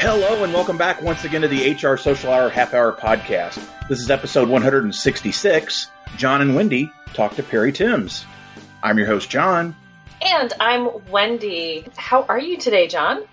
Hello, and welcome back once again to the HR Social Hour Half Hour Podcast. This is episode 166. Jon and Wendy talk to Perry Timms. I'm your host, Jon. And I'm Wendy. How are you today, Jon?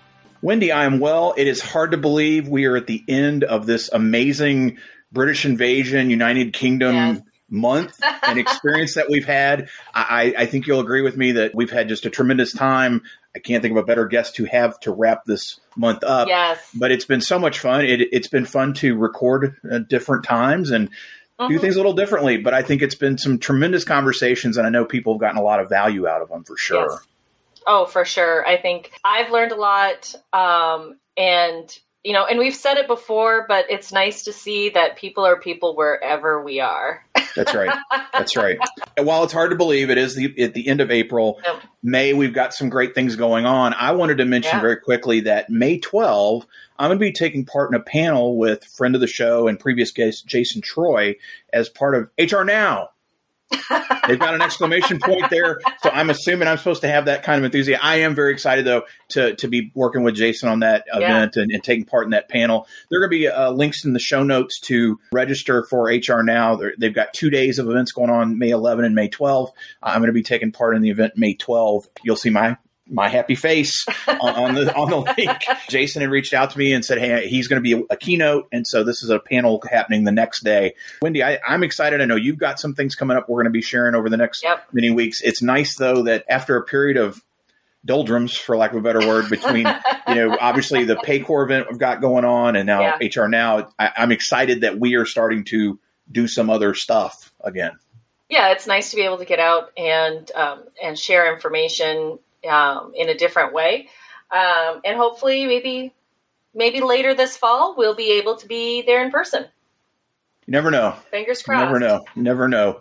Wendy, I am well. It is hard to believe we are at the end of this amazing British invasion, United Kingdom yes. month and experience that we've had. I, I, think you'll agree with me that we've had just a tremendous time. I can't think of a better guest to have to wrap this month up. Yes. But it's been so much fun. It, has been fun to record at different times and mm-hmm. do things a little differently. But I think it's been some tremendous conversations, and I know people have gotten a lot of value out of them for sure. Yes. Oh, for sure. I think I've learned a lot. Um, and you know, and we've said it before, but it's nice to see that people are people wherever we are. That's right. That's right. And while it's hard to believe, it is the, at the end of April. Yep. May, we've got some great things going on. I wanted to mention yeah. very quickly that May 12, I'm going to be taking part in a panel with friend of the show and previous guest Jason Troy as part of HR Now, They've got an exclamation point there, so I'm assuming I'm supposed to have that kind of enthusiasm. I am very excited though to to be working with Jason on that event yeah. and, and, taking part in that panel. There are going to be uh, links in the show notes to register for HR Now. they they've got two days of events going on, May 11 and May 12. I'm going to be taking part in the event May 12. You'll see my my happy face on, the on the link. Jason had reached out to me and said, "Hey, he's going to be a, a, keynote, and so this is a panel happening the next day." Wendy, I, am excited. I know you've got some things coming up. We're going to be sharing over the next yep. many weeks. It's nice though that after a period of doldrums, for lack of a better word, between you know obviously the Paycor event we've got going on, and now yeah. HR Now, I, I'm excited that we are starting to do some other stuff again yeah, it's nice to be able to get out and um, and share information um, in a different way. Um, and hopefully, maybe maybe later this fall, we'll be able to be there in person. You never know. Fingers crossed. You never know. You never know.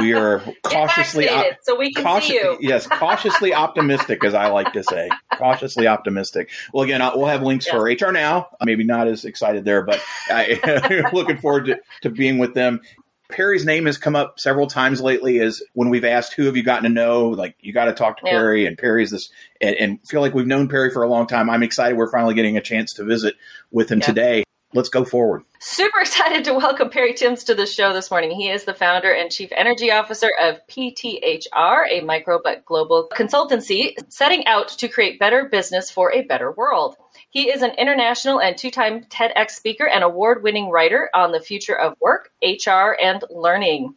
We are cautiously op- so we can cautious- see you. yes, cautiously optimistic, as I like to say. Cautiously optimistic. Well, again, we'll have links for HR now. Maybe not as excited there, but I, looking forward to, to being with them. Perry's name has come up several times lately Is when we've asked who have you gotten to know, like you got to talk to yeah. Perry and Perry's this and, and, feel like we've known Perry for a long time. I'm excited we're finally getting a chance to visit with him yeah. today. Let's go forward. Super excited to welcome Perry Timms to the show this morning. He is the founder and chief energy officer of PTHR, a micro but global consultancy setting out to create better business for a better world. He is an international and two time TEDx speaker and award winning writer on the future of work, HR, and learning.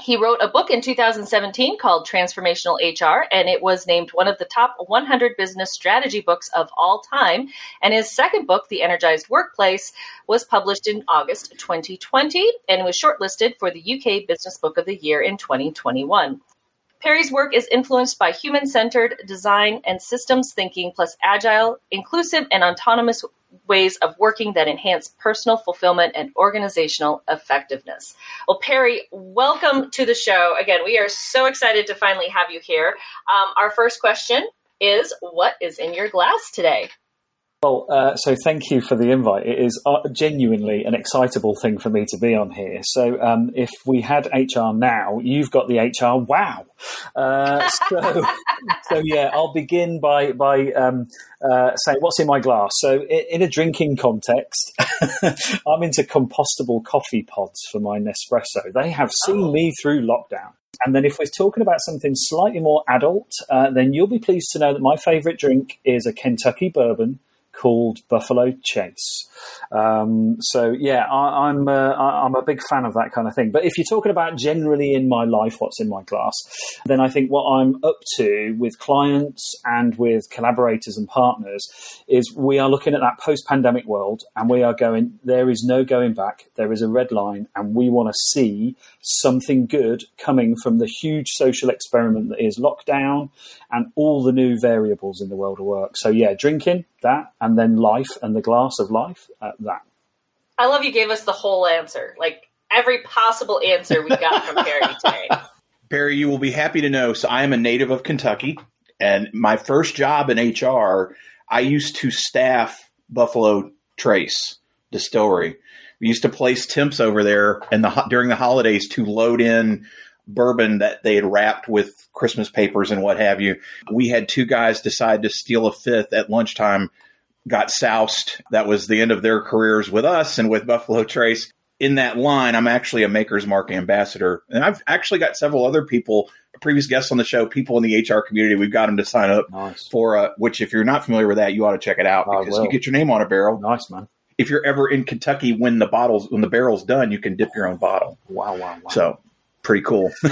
He wrote a book in 2017 called Transformational HR, and it was named one of the top 100 business strategy books of all time. And his second book, The Energized Workplace, was published in August 2020 and was shortlisted for the UK Business Book of the Year in 2021. Perry's work is influenced by human centered design and systems thinking, plus agile, inclusive, and autonomous ways of working that enhance personal fulfillment and organizational effectiveness. Well, Perry, welcome to the show. Again, we are so excited to finally have you here. Um, our first question is What is in your glass today? Well, uh, so thank you for the invite. It is uh, genuinely an excitable thing for me to be on here. So, um, if we had HR now, you've got the HR wow. Uh, so, so yeah, I'll begin by by um, uh, saying what's in my glass. So, in, in a drinking context, I'm into compostable coffee pods for my Nespresso. They have seen oh. me through lockdown. And then, if we're talking about something slightly more adult, uh, then you'll be pleased to know that my favourite drink is a Kentucky bourbon called Buffalo Trace. Um, so yeah, I, am uh, I'm a big fan of that kind of thing. But if you're talking about generally in my life, what's in my glass, then I think what I'm up to with clients and with collaborators and partners is we are looking at that post-pandemic world, and we are going. There is no going back. There is a red line, and we want to see something good coming from the huge social experiment that is lockdown and all the new variables in the world of work. So yeah, drinking that, and then life and the glass of life uh, that. I love you gave us the whole answer, like every possible answer we got from Perry today. Perry, you will be happy to know. So I am a native of Kentucky, and my first job in HR, I used to staff Buffalo Trace Distillery. We used to place temps over there and the during the holidays to load in bourbon that they had wrapped with Christmas papers and what have you. We had two guys decide to steal a fifth at lunchtime got soused. That was the end of their careers with us and with Buffalo Trace. In that line, I'm actually a Maker's Mark ambassador. And I've actually got several other people, previous guests on the show, people in the HR community. We've got them to sign up nice. for, uh, which if you're not familiar with that, you ought to check it out because you get your name on a barrel. Nice, man. If you're ever in Kentucky when the bottles, when the barrel's done, you can dip your own bottle. Wow, wow, wow. So pretty cool.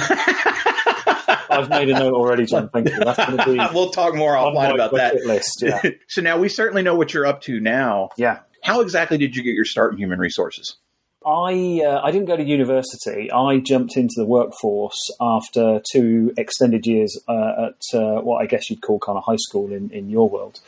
I've made a note already, Jon. Thank you. That's going to be. we'll talk more offline about that. List, yeah. so now we certainly know what you're up to now. Yeah. How exactly did you get your start in human resources? I uh, I didn't go to university. I jumped into the workforce after two extended years uh, at uh, what I guess you'd call kind of high school in, in your world.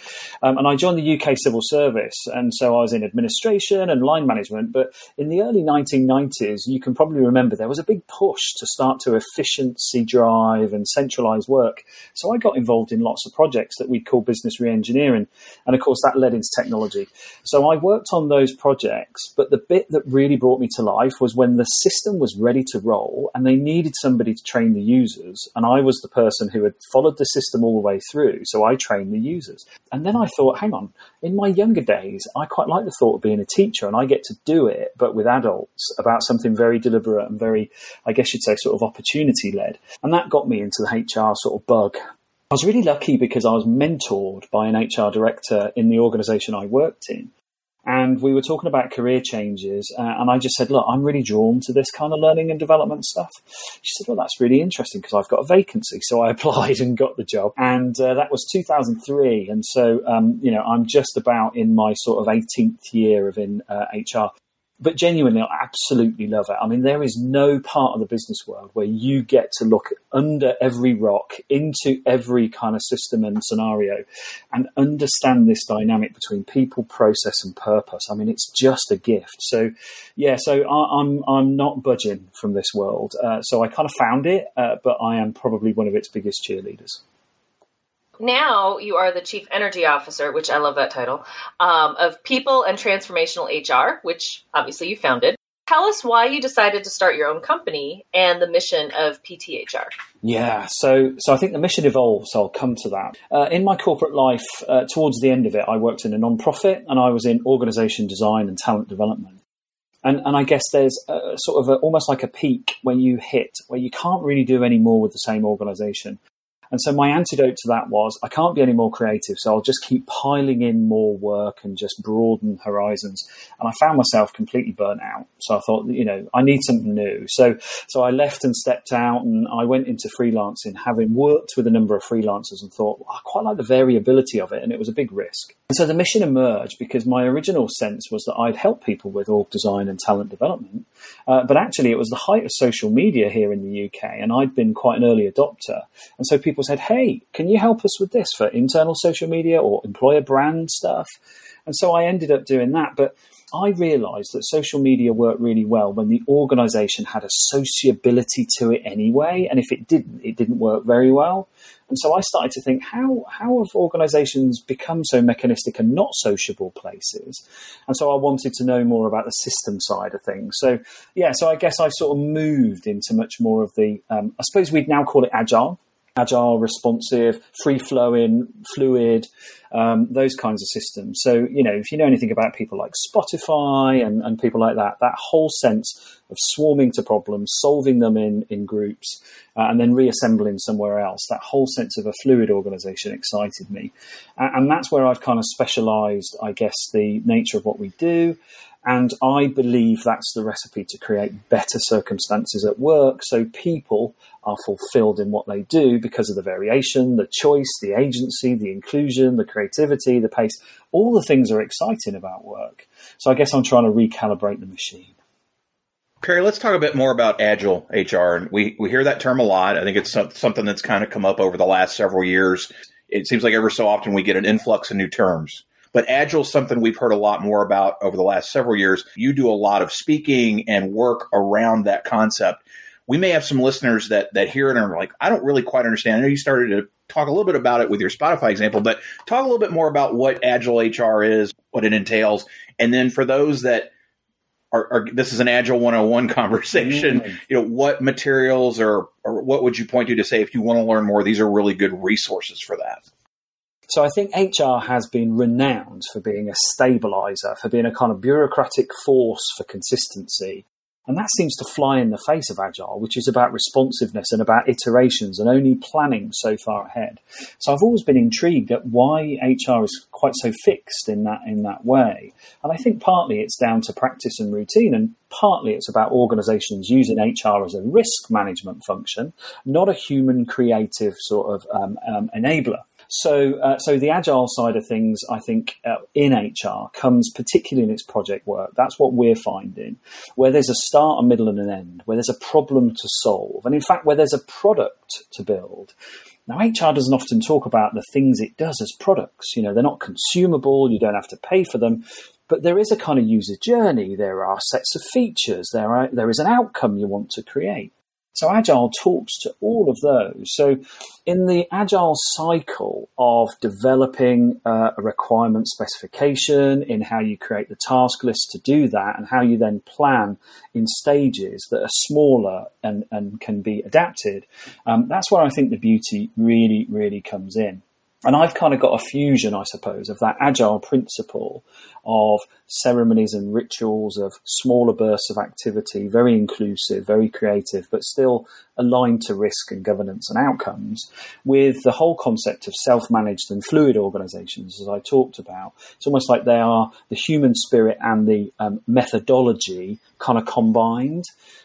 Um, and I joined the UK civil service, and so I was in administration and line management. But in the early 1990s, you can probably remember there was a big push to start to efficiency drive and centralise work. So I got involved in lots of projects that we call business reengineering, and of course that led into technology. So I worked on those projects, but the bit that really brought brought me to life was when the system was ready to roll and they needed somebody to train the users. And I was the person who had followed the system all the way through. So I trained the users. And then I thought, hang on, in my younger days, I quite like the thought of being a teacher and I get to do it, but with adults about something very deliberate and very, I guess you'd say, sort of opportunity led. And that got me into the HR sort of bug. I was really lucky because I was mentored by an HR director in the organization I worked in and we were talking about career changes. Uh, and I just said, Look, I'm really drawn to this kind of learning and development stuff. She said, Well, that's really interesting because I've got a vacancy. So I applied and got the job. And uh, that was 2003. And so, um, you know, I'm just about in my sort of 18th year of in uh, HR but genuinely, I absolutely love it. I mean, there is no part of the business world where you get to look under every rock, into every kind of system and scenario, and understand this dynamic between people, process, and purpose. I mean, it's just a gift. So, yeah, so I, am I'm, I'm not budging from this world. Uh, so I kind of found it, uh, but I am probably one of its biggest cheerleaders now you are the chief energy officer, which I love that title, um, of people and transformational HR, which obviously you founded. Tell us why you decided to start your own company and the mission of PTHR. Yeah, so so I think the mission evolves. So I'll come to that. Uh, in my corporate life, uh, towards the end of it, I worked in a non-profit and I was in organisation design and talent development. And, and I guess there's a, sort of a, almost like a peak when you hit where you can't really do any more with the same organisation. And so my antidote to that was I can't be any more creative, so I'll just keep piling in more work and just broaden horizons. And I found myself completely burnt out. So I thought, you know, I need something new. So so I left and stepped out and I went into freelancing, having worked with a number of freelancers and thought, well, I quite like the variability of it, and it was a big risk. And so the mission emerged because my original sense was that I'd help people with org design and talent development. Uh, but actually, it was the height of social media here in the UK, and I'd been quite an early adopter. And so people said, Hey, can you help us with this for internal social media or employer brand stuff? And so I ended up doing that. But I realized that social media worked really well when the organization had a sociability to it anyway. And if it didn't, it didn't work very well. And so I started to think, how, how have organizations become so mechanistic and not sociable places? And so I wanted to know more about the system side of things. So, yeah, so I guess I sort of moved into much more of the, um, I suppose we'd now call it agile agile, responsive, free flowing, fluid, um, those kinds of systems. So, you know, if you know anything about people like Spotify and, and people like that, that whole sense of swarming to problems, solving them in, in groups, uh, and then reassembling somewhere else, that whole sense of a fluid organization excited me. And, and that's where I've kind of specialized, I guess, the nature of what we do. And I believe that's the recipe to create better circumstances at work so people are fulfilled in what they do because of the variation, the choice, the agency, the inclusion, the creativity, the pace. All the things are exciting about work. So I guess I'm trying to recalibrate the machine. Perry, let's talk a bit more about agile HR. And we, we hear that term a lot. I think it's something that's kind of come up over the last several years. It seems like ever so often we get an influx of new terms. But agile is something we've heard a lot more about over the last several years. You do a lot of speaking and work around that concept we may have some listeners that that hear it and are like, I don't really quite understand. I know you started to talk a little bit about it with your Spotify example, but talk a little bit more about what Agile HR is, what it entails, and then for those that are, are this is an Agile 101 conversation, mm. you know, what materials or or what would you point to to say if you want to learn more? These are really good resources for that. So I think HR has been renowned for being a stabilizer, for being a kind of bureaucratic force for consistency. And that seems to fly in the face of Agile, which is about responsiveness and about iterations and only planning so far ahead. So I've always been intrigued at why HR is quite so fixed in that in that way. And I think partly it's down to practice and routine, and partly it's about organizations using HR as a risk management function, not a human creative sort of um, um, enabler. So, uh, so the agile side of things, I think, uh, in HR comes particularly in its project work. That's what we're finding, where there's a start, a middle, and an end, where there's a problem to solve, and in fact, where there's a product to build. Now, HR doesn't often talk about the things it does as products. You know, they're not consumable. You don't have to pay for them. But there is a kind of user journey. There are sets of features. There are, there is an outcome you want to create. So Agile talks to all of those. So in the Agile cycle of developing uh, a requirement specification, in how you create the task list to do that, and how you then plan in stages that are smaller and, and can be adapted, um, that's where I think the beauty really, really comes in. And I've kind of got a fusion, I suppose, of that agile principle of ceremonies and rituals of smaller bursts of activity, very inclusive, very creative, but still aligned to risk and governance and outcomes, with the whole concept of self managed and fluid organizations, as I talked about. It's almost like they are the human spirit and the um, methodology kind of combined.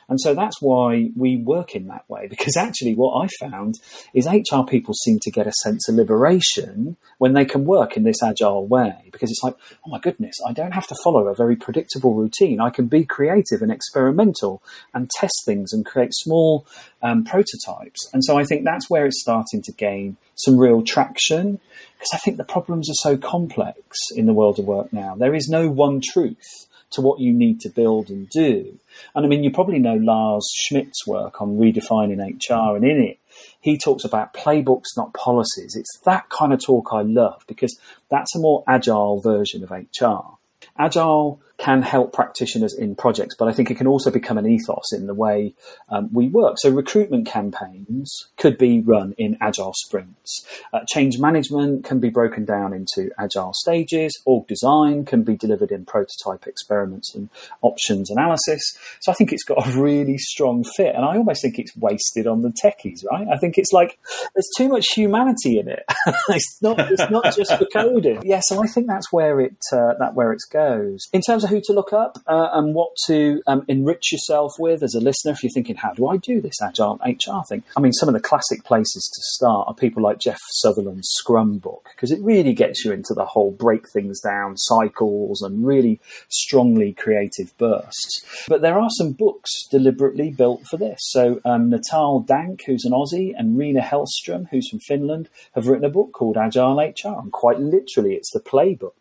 And so that's why we work in that way, because actually, what I found is HR people seem to get a sense of liberation when they can work in this agile way, because it's like, oh my goodness, I don't have to follow a very predictable routine. I can be creative and experimental and test things and create small um, prototypes. And so I think that's where it's starting to gain some real traction because I think the problems are so complex in the world of work now. There is no one truth to what you need to build and do. And I mean, you probably know Lars Schmidt's work on redefining HR, and in it, he talks about playbooks, not policies. It's that kind of talk I love because that's a more agile version of HR. Agile can help practitioners in projects, but I think it can also become an ethos in the way um, we work. So, recruitment campaigns could be run in agile sprints. Uh, change management can be broken down into agile stages. Org design can be delivered in prototype experiments and options analysis. So, I think it's got a really strong fit, and I almost think it's wasted on the techies, right? I think it's like there's too much humanity in it. it's not. It's not just for coding. Yeah, so I think that's where it uh, that where it goes in terms of who to look up uh, and what to um, enrich yourself with as a listener if you're thinking, how do I do this agile HR thing? I mean, some of the classic places to start are people like Jeff Sutherland's Scrum book, because it really gets you into the whole break things down cycles and really strongly creative bursts. But there are some books deliberately built for this. So um, Natal Dank, who's an Aussie, and Riina Hellström, who's from Finland, have written a book called Agile HR. And quite literally, it's the playbook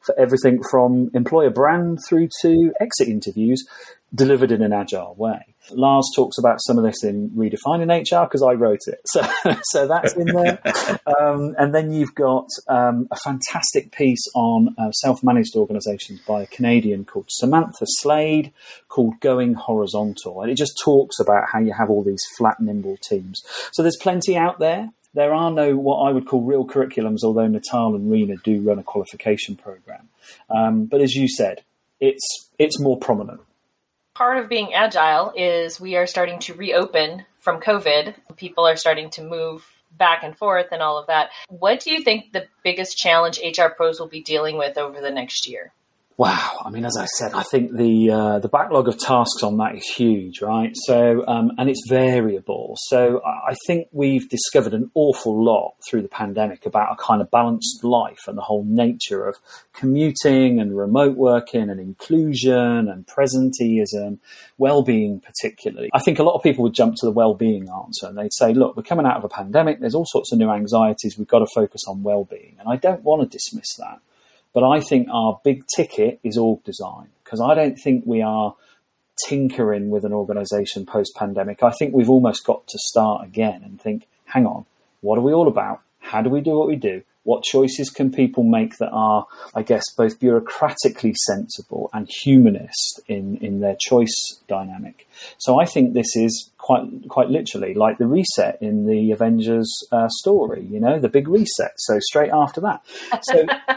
for everything from employer brand through to exit interviews delivered in an agile way. Lars talks about some of this in Redefining HR because I wrote it. So, so that's in there. Um, and then you've got um, a fantastic piece on uh, self managed organizations by a Canadian called Samantha Slade called Going Horizontal. And it just talks about how you have all these flat, nimble teams. So there's plenty out there. There are no what I would call real curriculums, although Natal and Riina do run a qualification program. Um, but as you said, it's it's more prominent. Part of being agile is we are starting to reopen from COVID. People are starting to move back and forth and all of that. What do you think the biggest challenge HR pros will be dealing with over the next year? Wow, I mean, as I said, I think the uh, the backlog of tasks on that is huge, right? So, um, and it's variable. So, I think we've discovered an awful lot through the pandemic about a kind of balanced life and the whole nature of commuting and remote working and inclusion and presenteeism, well-being particularly. I think a lot of people would jump to the well-being answer and they'd say, "Look, we're coming out of a pandemic. There's all sorts of new anxieties. We've got to focus on well-being," and I don't want to dismiss that. But I think our big ticket is org design because I don't think we are tinkering with an organization post pandemic. I think we've almost got to start again and think, hang on, what are we all about? How do we do what we do? What choices can people make that are, I guess, both bureaucratically sensible and humanist in, in their choice dynamic? So I think this is quite quite literally, like the reset in the Avengers uh, story. You know, the big reset. So straight after that, so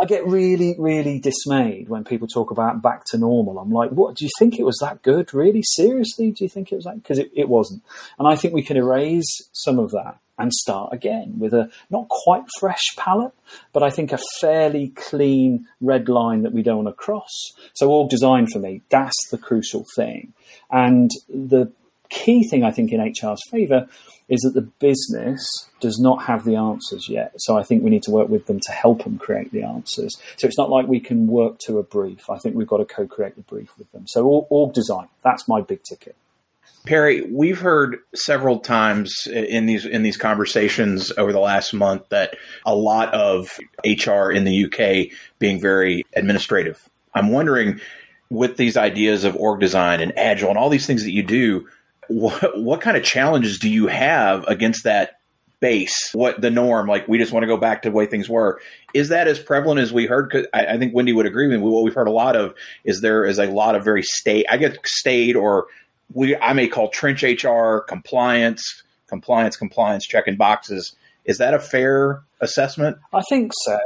I get really really dismayed when people talk about back to normal. I'm like, what? Do you think it was that good? Really seriously? Do you think it was that? Because it, it wasn't. And I think we can erase some of that and start again with a not quite fresh palette, but I think a fairly clean red line that we don't want to cross. So org design for me, that's the crucial thing. And the key thing I think in HR's favour is that the business does not have the answers yet. So I think we need to work with them to help them create the answers. So it's not like we can work to a brief. I think we've got to co-create the brief with them. So org design, that's my big ticket. Perry, we've heard several times in these in these conversations over the last month that a lot of HR in the UK being very administrative. I'm wondering, with these ideas of org design and agile and all these things that you do, what what kind of challenges do you have against that base? What the norm? Like we just want to go back to the way things were. Is that as prevalent as we heard? Cause I, I think Wendy would agree with me. What we've heard a lot of is there is a lot of very state I get stayed or we I may call trench HR compliance, compliance, compliance, checking boxes. Is that a fair assessment? I think so.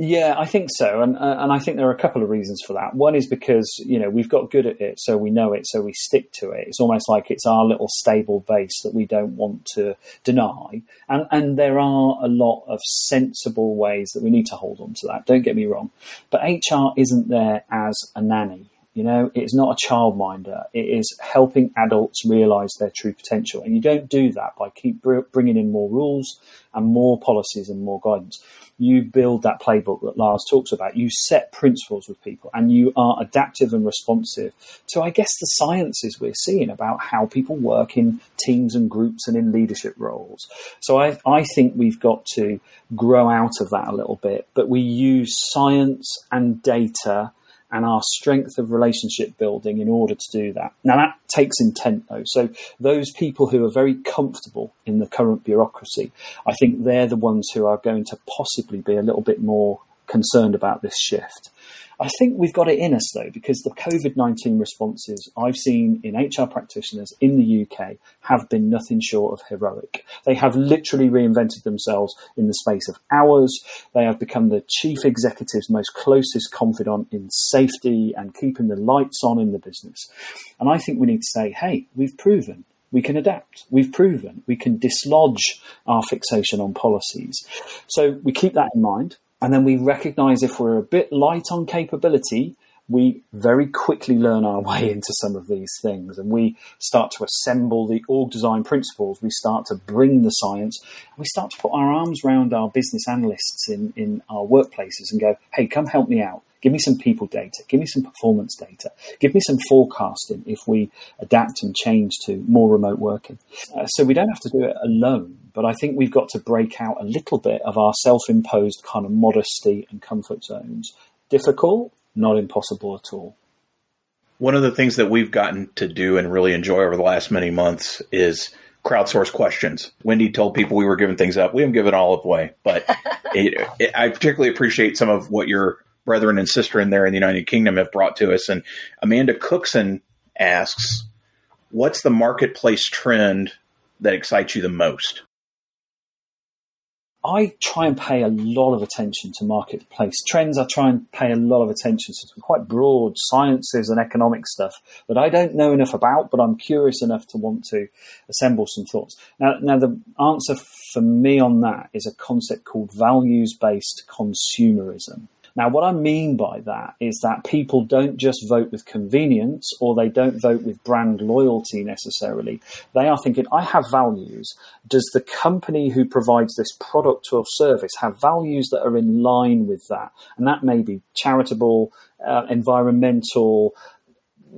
Yeah, I think so, and uh, and I think there are a couple of reasons for that. One is because you know we've got good at it, so we know it, so we stick to it. It's almost like it's our little stable base that we don't want to deny, and and there are a lot of sensible ways that we need to hold on to that. Don't get me wrong, but HR isn't there as a nanny. You know, it's not a childminder. It is helping adults realize their true potential. And you don't do that by keep bringing in more rules and more policies and more guidance. You build that playbook that Lars talks about. You set principles with people and you are adaptive and responsive to, I guess, the sciences we're seeing about how people work in teams and groups and in leadership roles. So I, I think we've got to grow out of that a little bit, but we use science and data and our strength of relationship building in order to do that. Now, that takes intent, though. So, those people who are very comfortable in the current bureaucracy, I think they're the ones who are going to possibly be a little bit more concerned about this shift. I think we've got it in us though, because the COVID 19 responses I've seen in HR practitioners in the UK have been nothing short of heroic. They have literally reinvented themselves in the space of hours. They have become the chief executive's most closest confidant in safety and keeping the lights on in the business. And I think we need to say, hey, we've proven we can adapt. We've proven we can dislodge our fixation on policies. So we keep that in mind. And then we recognize if we're a bit light on capability, we very quickly learn our way into some of these things and we start to assemble the org design principles. We start to bring the science. We start to put our arms around our business analysts in, in our workplaces and go, hey, come help me out. Give me some people data. Give me some performance data. Give me some forecasting if we adapt and change to more remote working. Uh, so we don't have to do it alone, but I think we've got to break out a little bit of our self imposed kind of modesty and comfort zones. Difficult, not impossible at all. One of the things that we've gotten to do and really enjoy over the last many months is crowdsource questions. Wendy told people we were giving things up. We haven't given all of away, but it, it, I particularly appreciate some of what your brethren and sister in there in the United Kingdom have brought to us. And Amanda Cookson asks, "What's the marketplace trend that excites you the most?" I try and pay a lot of attention to marketplace trends. I try and pay a lot of attention to some quite broad sciences and economic stuff that I don't know enough about, but I'm curious enough to want to assemble some thoughts. Now, now the answer for me on that is a concept called values based consumerism. Now, what I mean by that is that people don't just vote with convenience or they don't vote with brand loyalty necessarily. They are thinking, I have values. Does the company who provides this product or service have values that are in line with that? And that may be charitable, uh, environmental,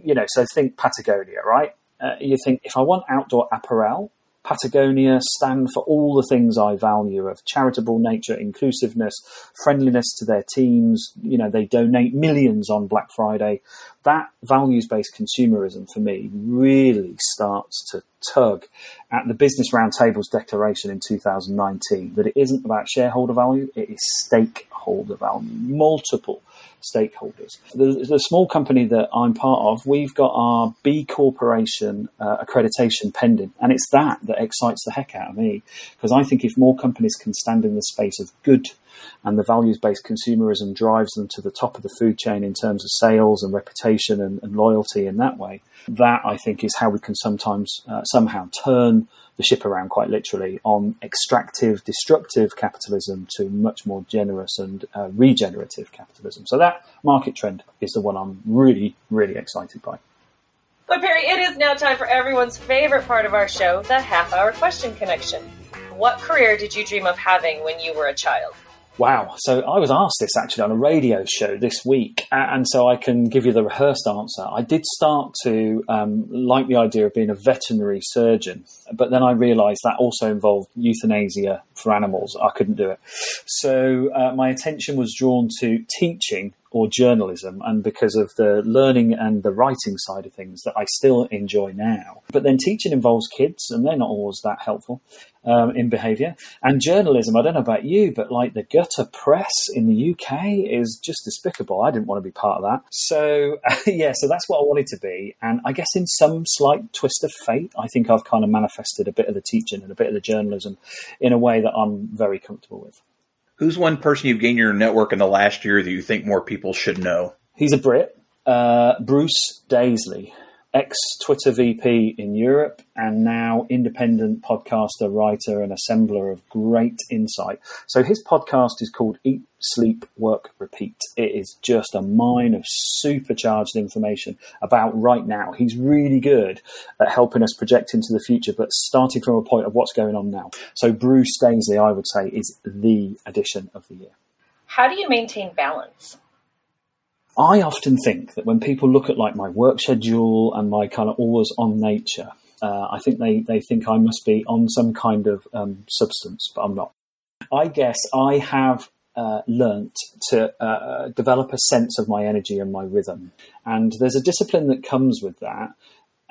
you know, so think Patagonia, right? Uh, you think if I want outdoor apparel, Patagonia stand for all the things I value of charitable nature, inclusiveness, friendliness to their teams. You know, they donate millions on Black Friday. That values based consumerism for me really starts to tug at the Business Roundtable's declaration in 2019 that it isn't about shareholder value, it is stakeholder value. Multiple stakeholders. The, the small company that I'm part of, we've got our B Corporation uh, accreditation pending, and it's that that excites the heck out of me because I think if more companies can stand in the space of good and the values based consumerism drives them to the top of the food chain in terms of sales and reputation and, and loyalty in that way. That I think is how we can sometimes uh, somehow turn the ship around quite literally on extractive, destructive capitalism to much more generous and uh, regenerative capitalism. So that market trend is the one I'm really, really excited by. But Perry, it is now time for everyone's favorite part of our show, the half hour question connection. What career did you dream of having when you were a child? Wow. So I was asked this actually on a radio show this week, and so I can give you the rehearsed answer. I did start to um, like the idea of being a veterinary surgeon, but then I realised that also involved euthanasia for animals. I couldn't do it. So uh, my attention was drawn to teaching or journalism, and because of the learning and the writing side of things that I still enjoy now. But then teaching involves kids, and they're not always that helpful um, in behaviour. And journalism, I don't know about you, but like the gutter press in the UK is just despicable. I didn't want to be part of that. So, yeah, so that's what I wanted to be. And I guess in some slight twist of fate, I think I've kind of manifested a bit of the teaching and a bit of the journalism in a way that I'm very comfortable with. Who's one person you've gained your network in the last year that you think more people should know? He's a Brit, uh, Bruce Daisley ex Twitter VP in Europe, and now independent podcaster, writer, and assembler of great insight. So his podcast is called Eat, Sleep, Work, Repeat. It is just a mine of supercharged information about right now. He's really good at helping us project into the future, but starting from a point of what's going on now. So Bruce Daisley, I would say, is the addition of the year. How do you maintain balance? I often think that when people look at like my work schedule and my kind of always on nature, uh, I think they, they think I must be on some kind of um, substance, but I'm not. I guess I have uh, learnt to uh, develop a sense of my energy and my rhythm. And there's a discipline that comes with that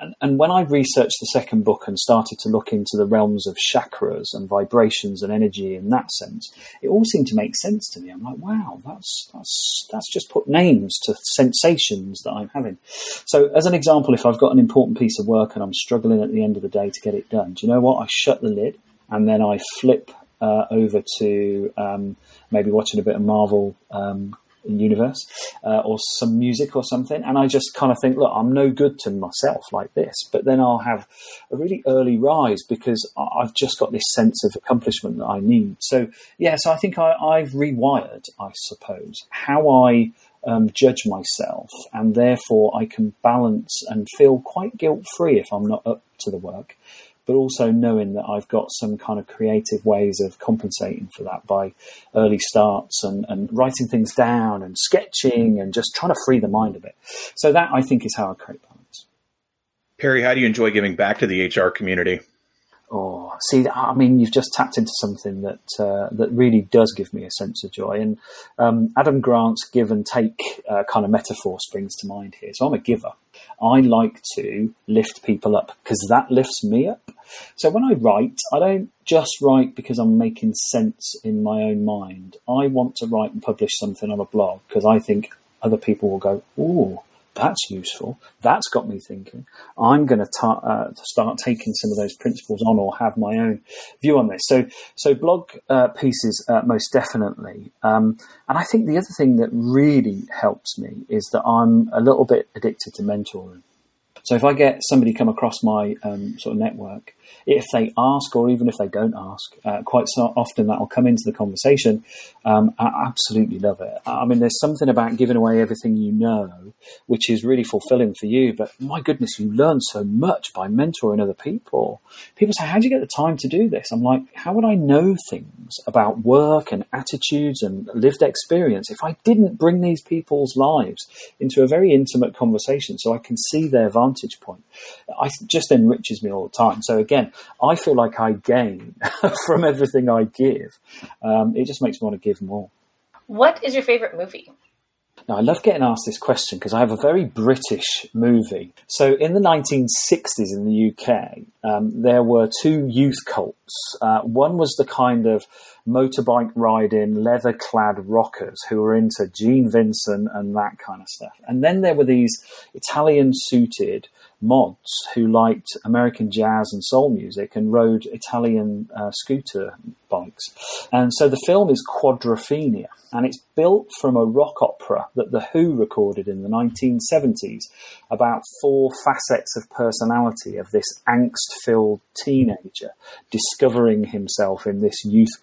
and, and when I researched the second book and started to look into the realms of chakras and vibrations and energy in that sense, it all seemed to make sense to me. I'm like, wow, that's that's that's just put names to sensations that I'm having. So, as an example, if I've got an important piece of work and I'm struggling at the end of the day to get it done, do you know what? I shut the lid and then I flip uh, over to um, maybe watching a bit of Marvel um, universe uh, or some music or something. And i just kind of think look i'm no good to myself like this. But then i'll have a really early rise because i've just got this sense of accomplishment that i need. So yeah so i think I, have rewired i suppose how i um, judge myself. And therefore i can balance and feel quite guilt free if i'm not up to the work but also knowing that I've got some kind of creative ways of compensating for that by early starts and, and writing things down and sketching and just trying to free the mind a bit. So that I think is how I create balance. Perry, how do you enjoy giving back to the HR community? Oh, see, I mean, you've just tapped into something that uh, that really does give me a sense of joy. And um, Adam Grant's give and take uh, kind of metaphor springs to mind here. So I'm a giver. I like to lift people up because that lifts me up. So when I write, I don't just write because I'm making sense in my own mind. I want to write and publish something on a blog because I think other people will go, "Oh, that's useful. That's got me thinking. I'm going to ta- uh, start taking some of those principles on or have my own view on this. So, so blog uh, pieces uh, most definitely. Um, and I think the other thing that really helps me is that I'm a little bit addicted to mentoring. So if I get somebody come across my um, sort of network if they ask or even if they don't ask. Uh, quite so often that will come into the conversation. Um, I absolutely love it. I mean, there's something about giving away everything you know, which is really fulfilling for you. But my goodness, you learn so much by mentoring other people. People say, How do you get the time to do this? I'm like, How would I know things about work and attitudes and lived experience if I didn't bring these people's lives into a very intimate conversation so I can see their vantage point? It just enriches me all the time. So, again, I feel like I gain from everything I give. Um, it just makes me want to give more. What is your favorite movie? Now, I love getting asked this question because I have a very British movie. So, in the 1960s in the UK, um, there were two youth cults. Uh, one was the kind of motorbike riding, leather clad rockers who were into Gene Vincent and that kind of stuff. And then there were these Italian suited mods who liked American jazz and soul music and rode Italian uh, scooter bikes. And so the film is Quadrophenia and it's built from a rock opera that The Who recorded in the 1970s about four facets of personality of this angst filled teenager discovering himself in this youth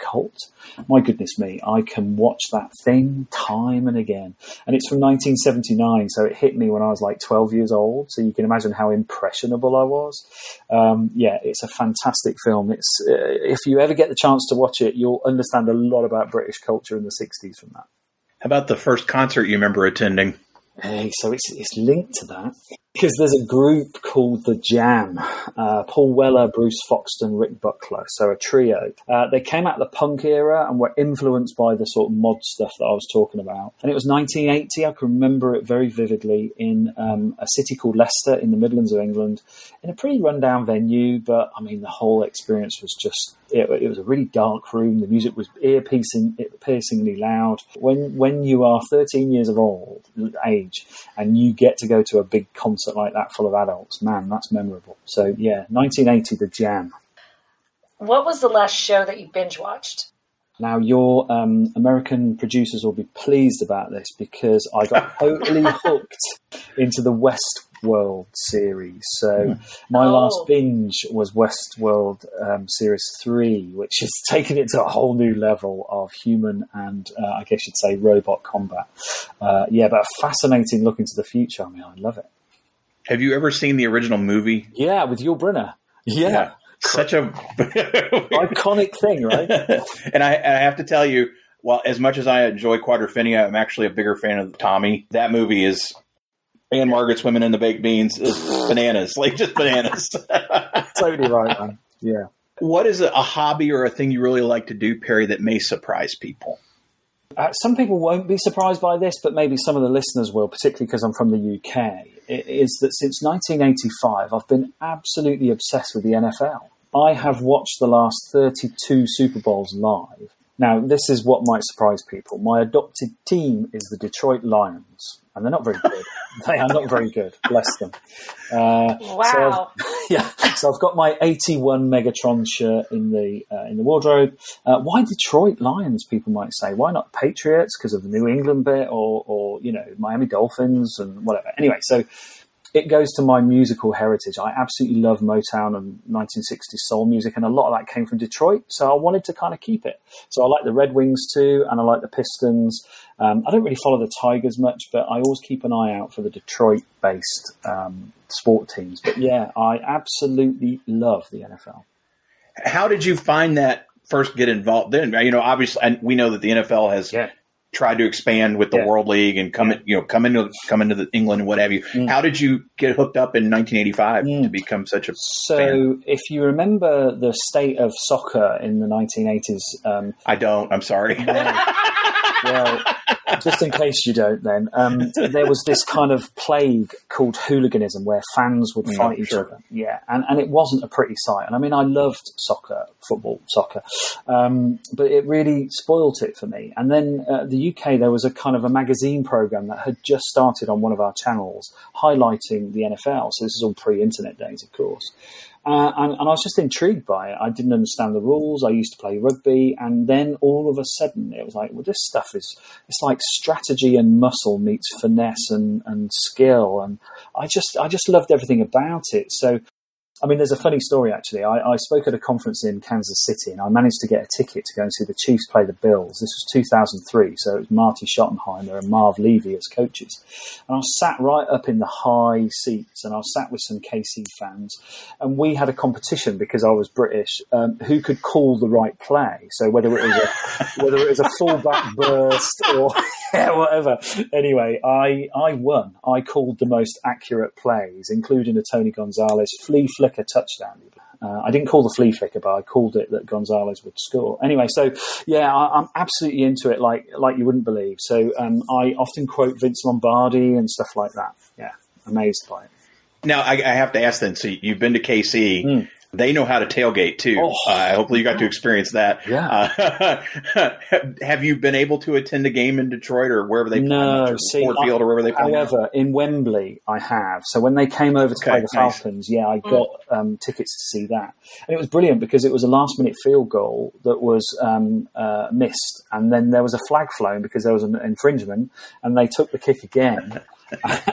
My goodness me, I can watch that thing time and again. And it's from 1979, so it hit me when I was like 12 years old, so you can imagine how impressionable I was. Um, yeah, it's a fantastic film. It's uh, If you ever get the chance to watch it, you'll understand a lot about British culture in the 60s from that. How about the first concert you remember attending? Hey, so it's, it's linked to that because there's a group called the Jam. Uh, Paul Weller, Bruce Foxton, Rick Buckler, so a trio. Uh, they came out of the punk era and were influenced by the sort of mod stuff that I was talking about. And it was 1980. I can remember it very vividly in um, a city called Leicester in the Midlands of England, in a pretty rundown venue. But I mean, the whole experience was just it, it, was a really dark room. The music was ear piercing, piercingly loud. When when you are 13 years of old age and you get to go to a big concert like that full of adults, man, that's memorable. So yeah, 1980, the Jam. What was the last show that you binge watched? Now, your um, American producers will be pleased about this because I got totally hooked into the West Westworld series. So hmm. my oh. last binge was Westworld um, series three, which has taken it to a whole new level of human and uh, I guess you'd say robot combat. Uh, yeah, but a fascinating look into the future. I mean, I love it. Have you ever seen the original movie? Yeah, with Yul Brynner. Yeah. yeah. Such a iconic thing, right? and I, I have to tell you, well, as much as I enjoy Quadrophenia, I'm actually a bigger fan of Tommy. That movie is Ann-Margret's Women in the Baked Beans is bananas, like just bananas. totally right, man. Yeah. What is a, a, hobby or a thing you really like to do, Perry, that may surprise people? Uh, some people won't be surprised by this, but maybe some of the listeners will, particularly because I'm from the UK. It is that since 1985, I've been absolutely obsessed with the NFL. I have watched the last 32 Super Bowls live. Now, this is what might surprise people. My adopted team is the Detroit Lions, and they're not very good. they are not very good. Bless them. Uh, wow. So yeah. So I've got my 81 Megatron shirt in the uh, in the wardrobe. Uh, why Detroit Lions? People might say. Why not Patriots? Because of the New England bit, or or you know Miami Dolphins and whatever. Anyway, so it goes to my musical heritage. I absolutely love Motown and 1960s soul music, and a lot of that came from Detroit. So I wanted to kind of keep it. So I like the Red Wings too, and I like the Pistons. Um, I don't really follow the Tigers much, but I always keep an eye out for the Detroit-based um, sport teams. But yeah, I absolutely love the NFL. How did you find that first get involved? Then you know, obviously, and we know that the NFL has yeah tried to expand with the yeah. World League and come, yeah. you know, come into come into the England and what have you. Mm. How did you get hooked up in 1985 mm. to become such a so? Fan? If you remember the state of soccer in the 1980s, um, I don't. I'm sorry. well, just in case you don't, then um, there was this kind of plague called hooliganism where fans would mm, fight each sure. other. Yeah, and and it wasn't a pretty sight. And I mean, I loved soccer, football, soccer, um, but it really spoilt it for me. And then uh, the UK, there was a kind of a magazine program that had just started on one of our channels highlighting the NFL. So this is all pre-internet days, of course. Uh, and, and, I was just intrigued by it. I didn't understand the rules. I used to play rugby, and then all of a sudden, it was like, well, this stuff is it's like strategy and muscle meets finesse and, and skill, and I just I just loved everything about it. So I mean, there's a funny story actually. I, I, spoke at a conference in Kansas City, and I managed to get a ticket to go and see the Chiefs play the Bills. This was 2003, so it was Marty Schottenheimer and Marv Levy as coaches. And I was sat right up in the high seats, and I was sat with some KC fans, and we had a competition because I was British, um, who could call the right play. So whether it was a whether it was a fullback burst or yeah, whatever. Anyway, I I won. I called the most accurate plays, including a Tony Gonzalez flea flicker touchdown. Uh, I didn't call the flea flicker, but I called it that Gonzalez would score. Anyway, so yeah, I, am absolutely into it, like like you wouldn't believe. So um, I often quote Vince Lombardi and stuff like that. Yeah, amazed by it. Now I, I have to ask then. So you've been to KC. Mm. They know how to tailgate too. Oh. Uh, hopefully, you got to experience that. Yeah. Uh, have you been able to attend a game in Detroit or wherever they no, see, Ford Field or wherever they play? However, in Wembley, I have. So when they came over to okay, play the nice. Falcons, yeah, I got um, tickets to see that, and it was brilliant because it was a last minute field goal that was um, uh, missed, and then there was a flag flown because there was an infringement, and they took the kick again.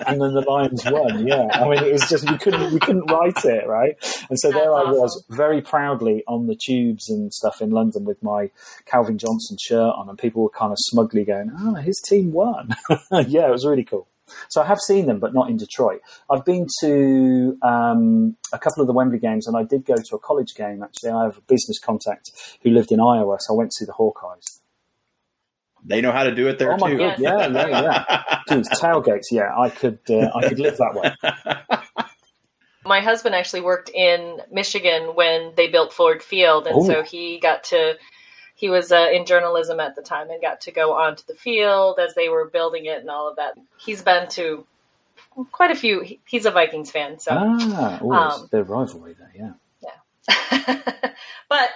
and then the Lions won. Yeah, I mean, it was just we couldn't we couldn't write it right, and so there I was very proudly on the tubes and stuff in London with my Calvin Johnson shirt on, and people were kind of smugly going, "Oh, his team won." yeah, it was really cool. So I have seen them, but not in Detroit. I've been to um, a couple of the Wembley games, and I did go to a college game. Actually, I have a business contact who lived in Iowa, so I went to see the Hawkeyes they know how to do it there oh my too. God. Yeah, yeah, yeah. Dude, tailgates. Yeah, I could, uh, I could live that way. My husband actually worked in Michigan when they built Ford Field, and Ooh. so he got to. He was uh, in journalism at the time and got to go onto the field as they were building it and all of that. He's been to quite a few. He's a Vikings fan, so ah, ooh, um, their rivalry there, yeah. Yeah, but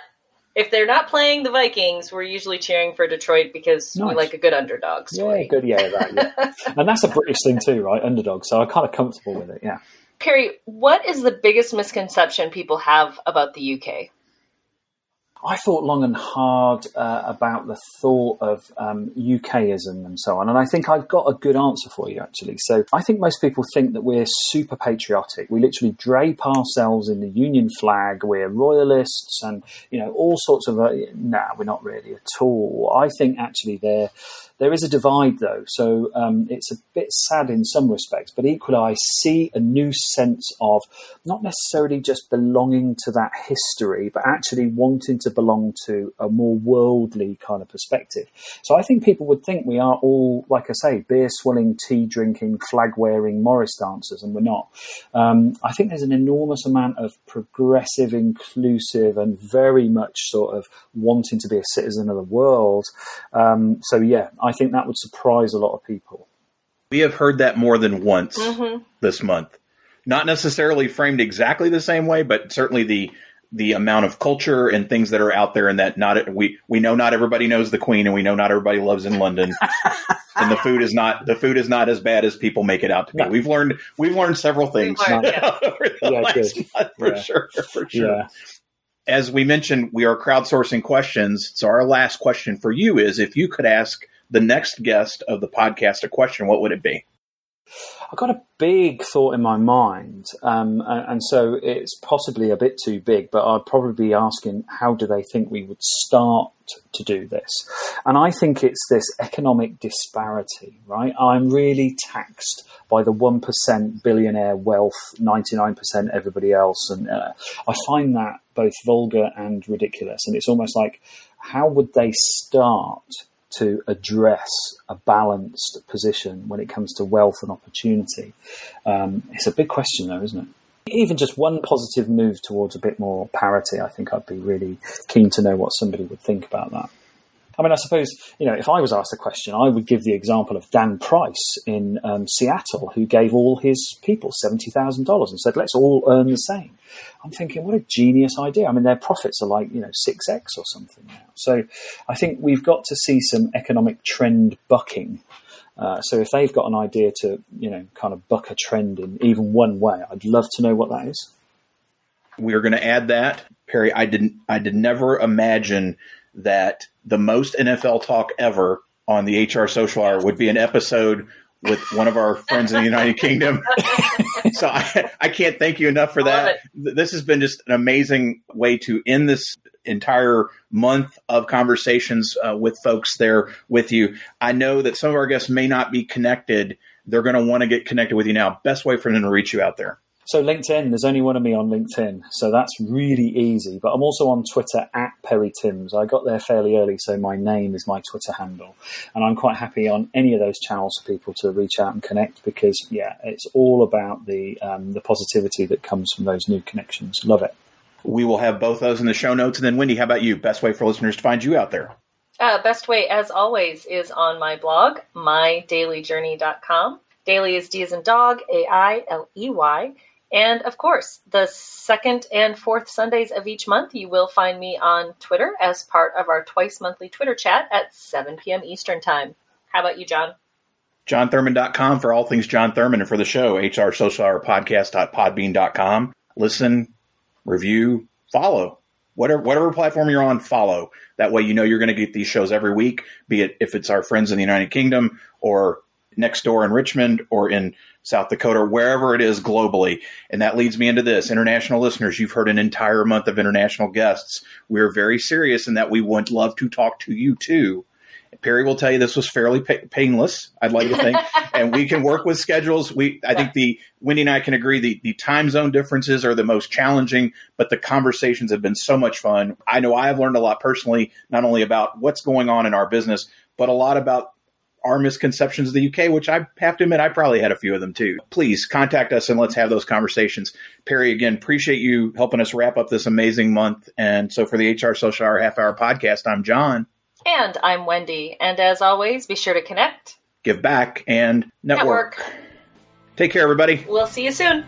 if they're not playing the Vikings, we're usually cheering for Detroit because nice. we like a good underdog story. Yeah, good, yeah, yeah. and that's a British thing too, right? Underdog. So I'm kind of comfortable with it. Yeah. Perry, what is the biggest misconception people have about the UK? I thought long and hard uh, about the thought of um, UKism and so on, and I think I've got a good answer for you actually. So I think most people think that we're super patriotic. We literally drape ourselves in the Union flag. We're royalists, and you know all sorts of. Uh, nah, we're not really at all. I think actually they're there is a divide, though, so um, it's a bit sad in some respects, but equally, I see a new sense of not necessarily just belonging to that history, but actually wanting to belong to a more worldly kind of perspective. So I think people would think we are all, like I say, beer swilling, tea drinking, flag wearing Morris dancers, and we're not. Um, I think there's an enormous amount of progressive, inclusive, and very much sort of wanting to be a citizen of the world. Um, so, yeah, think that would surprise a lot of people. We have heard that more than once mm-hmm. this month. Not necessarily framed exactly the same way, but certainly the the amount of culture and things that are out there, and that not we we know not everybody knows the Queen, and we know not everybody loves in London, and the food is not the food is not as bad as people make it out to be. No. We've learned we've learned several things learned, yeah. yeah, for yeah. sure, for sure. Yeah as we mentioned, we are crowdsourcing questions. So our last question for you is if you could ask the next guest of the podcast a question, what would it be? I've got a big thought in my mind, um, and, and, so it's possibly a bit too big, but I'd probably be asking how do they think we would start to do this? And I think it's this economic disparity, right? I'm really taxed by the 1% billionaire wealth, 99% everybody else. And uh, I find that both vulgar and ridiculous. And it's almost like, how would they start to address a balanced position when it comes to wealth and opportunity? Um, it's a big question, though, isn't it? Even just one positive move towards a bit more parity, I think I'd be really keen to know what somebody would think about that. I mean, I suppose, you know, if I was asked a question, I would give the example of Dan Price in um, Seattle, who gave all his people $70,000 and said, let's all earn the same. I'm thinking, what a genius idea. I mean, their profits are like, you know, 6x or something now. So I think we've got to see some economic trend bucking. Uh, so if they've got an idea to, you know, kind of buck a trend in even one way, I'd love to know what that is. We're going to add that, Perry. I didn't. I did never imagine that the most NFL talk ever on the HR Social Hour would be an episode with one of our friends in the United Kingdom. so I, I, can't thank you enough for that. This has been just an amazing way to end this entire month of conversations uh, with folks there with you. I know that some of our guests may not be connected. They're going to want to get connected with you now. Best way for them to reach you out there. So LinkedIn, there's only one of me on LinkedIn, so that's really easy. But I'm also on Twitter at Perry Timms. I got there fairly early, so my name is my Twitter handle, and I'm quite happy on any of those channels for people to reach out and connect because yeah, it's all about the um, the positivity that comes from those new connections. Love it. We will have both those in the show notes. And then, Wendy, how about you? Best way for listeners to find you out there? Uh, best way, as always, is on my blog, mydaileyjourney.com. Dailey is D as in dog, A I L E Y. And of course, the second and fourth Sundays of each month, you will find me on Twitter as part of our twice monthly Twitter chat at 7 p.m. Eastern Time. How about you, Jon? JonThurman.com for all things Jon Thurman and for the show, HR Social Hour Podcast.podbean.com. Listen, review, follow. Whatever, whatever platform you're on, follow. That way you know you're going to get these shows every week, be it if it's our friends in the United Kingdom or next door in Richmond or in South Dakota, or wherever it is globally. And that leads me into this. International listeners, you've heard an entire month of international guests. We're very serious in that we would love to talk to you too. Perry will tell you this was fairly painless. I'd like to think, and we can work with schedules. We, I think the Wendy and I can agree the the time zone differences are the most challenging, but the conversations have been so much fun. I know I have learned a lot personally, not only about what's going on in our business, but a lot about our misconceptions of the UK, which I have to admit I probably had a few of them too. Please contact us and let's have those conversations. Perry, again, appreciate you helping us wrap up this amazing month. And so for the HR Social Hour Half Hour Podcast, I'm Jon. And I'm Wendy. And as always, be sure to connect, give back, and network. network. Take care, everybody. We'll see you soon.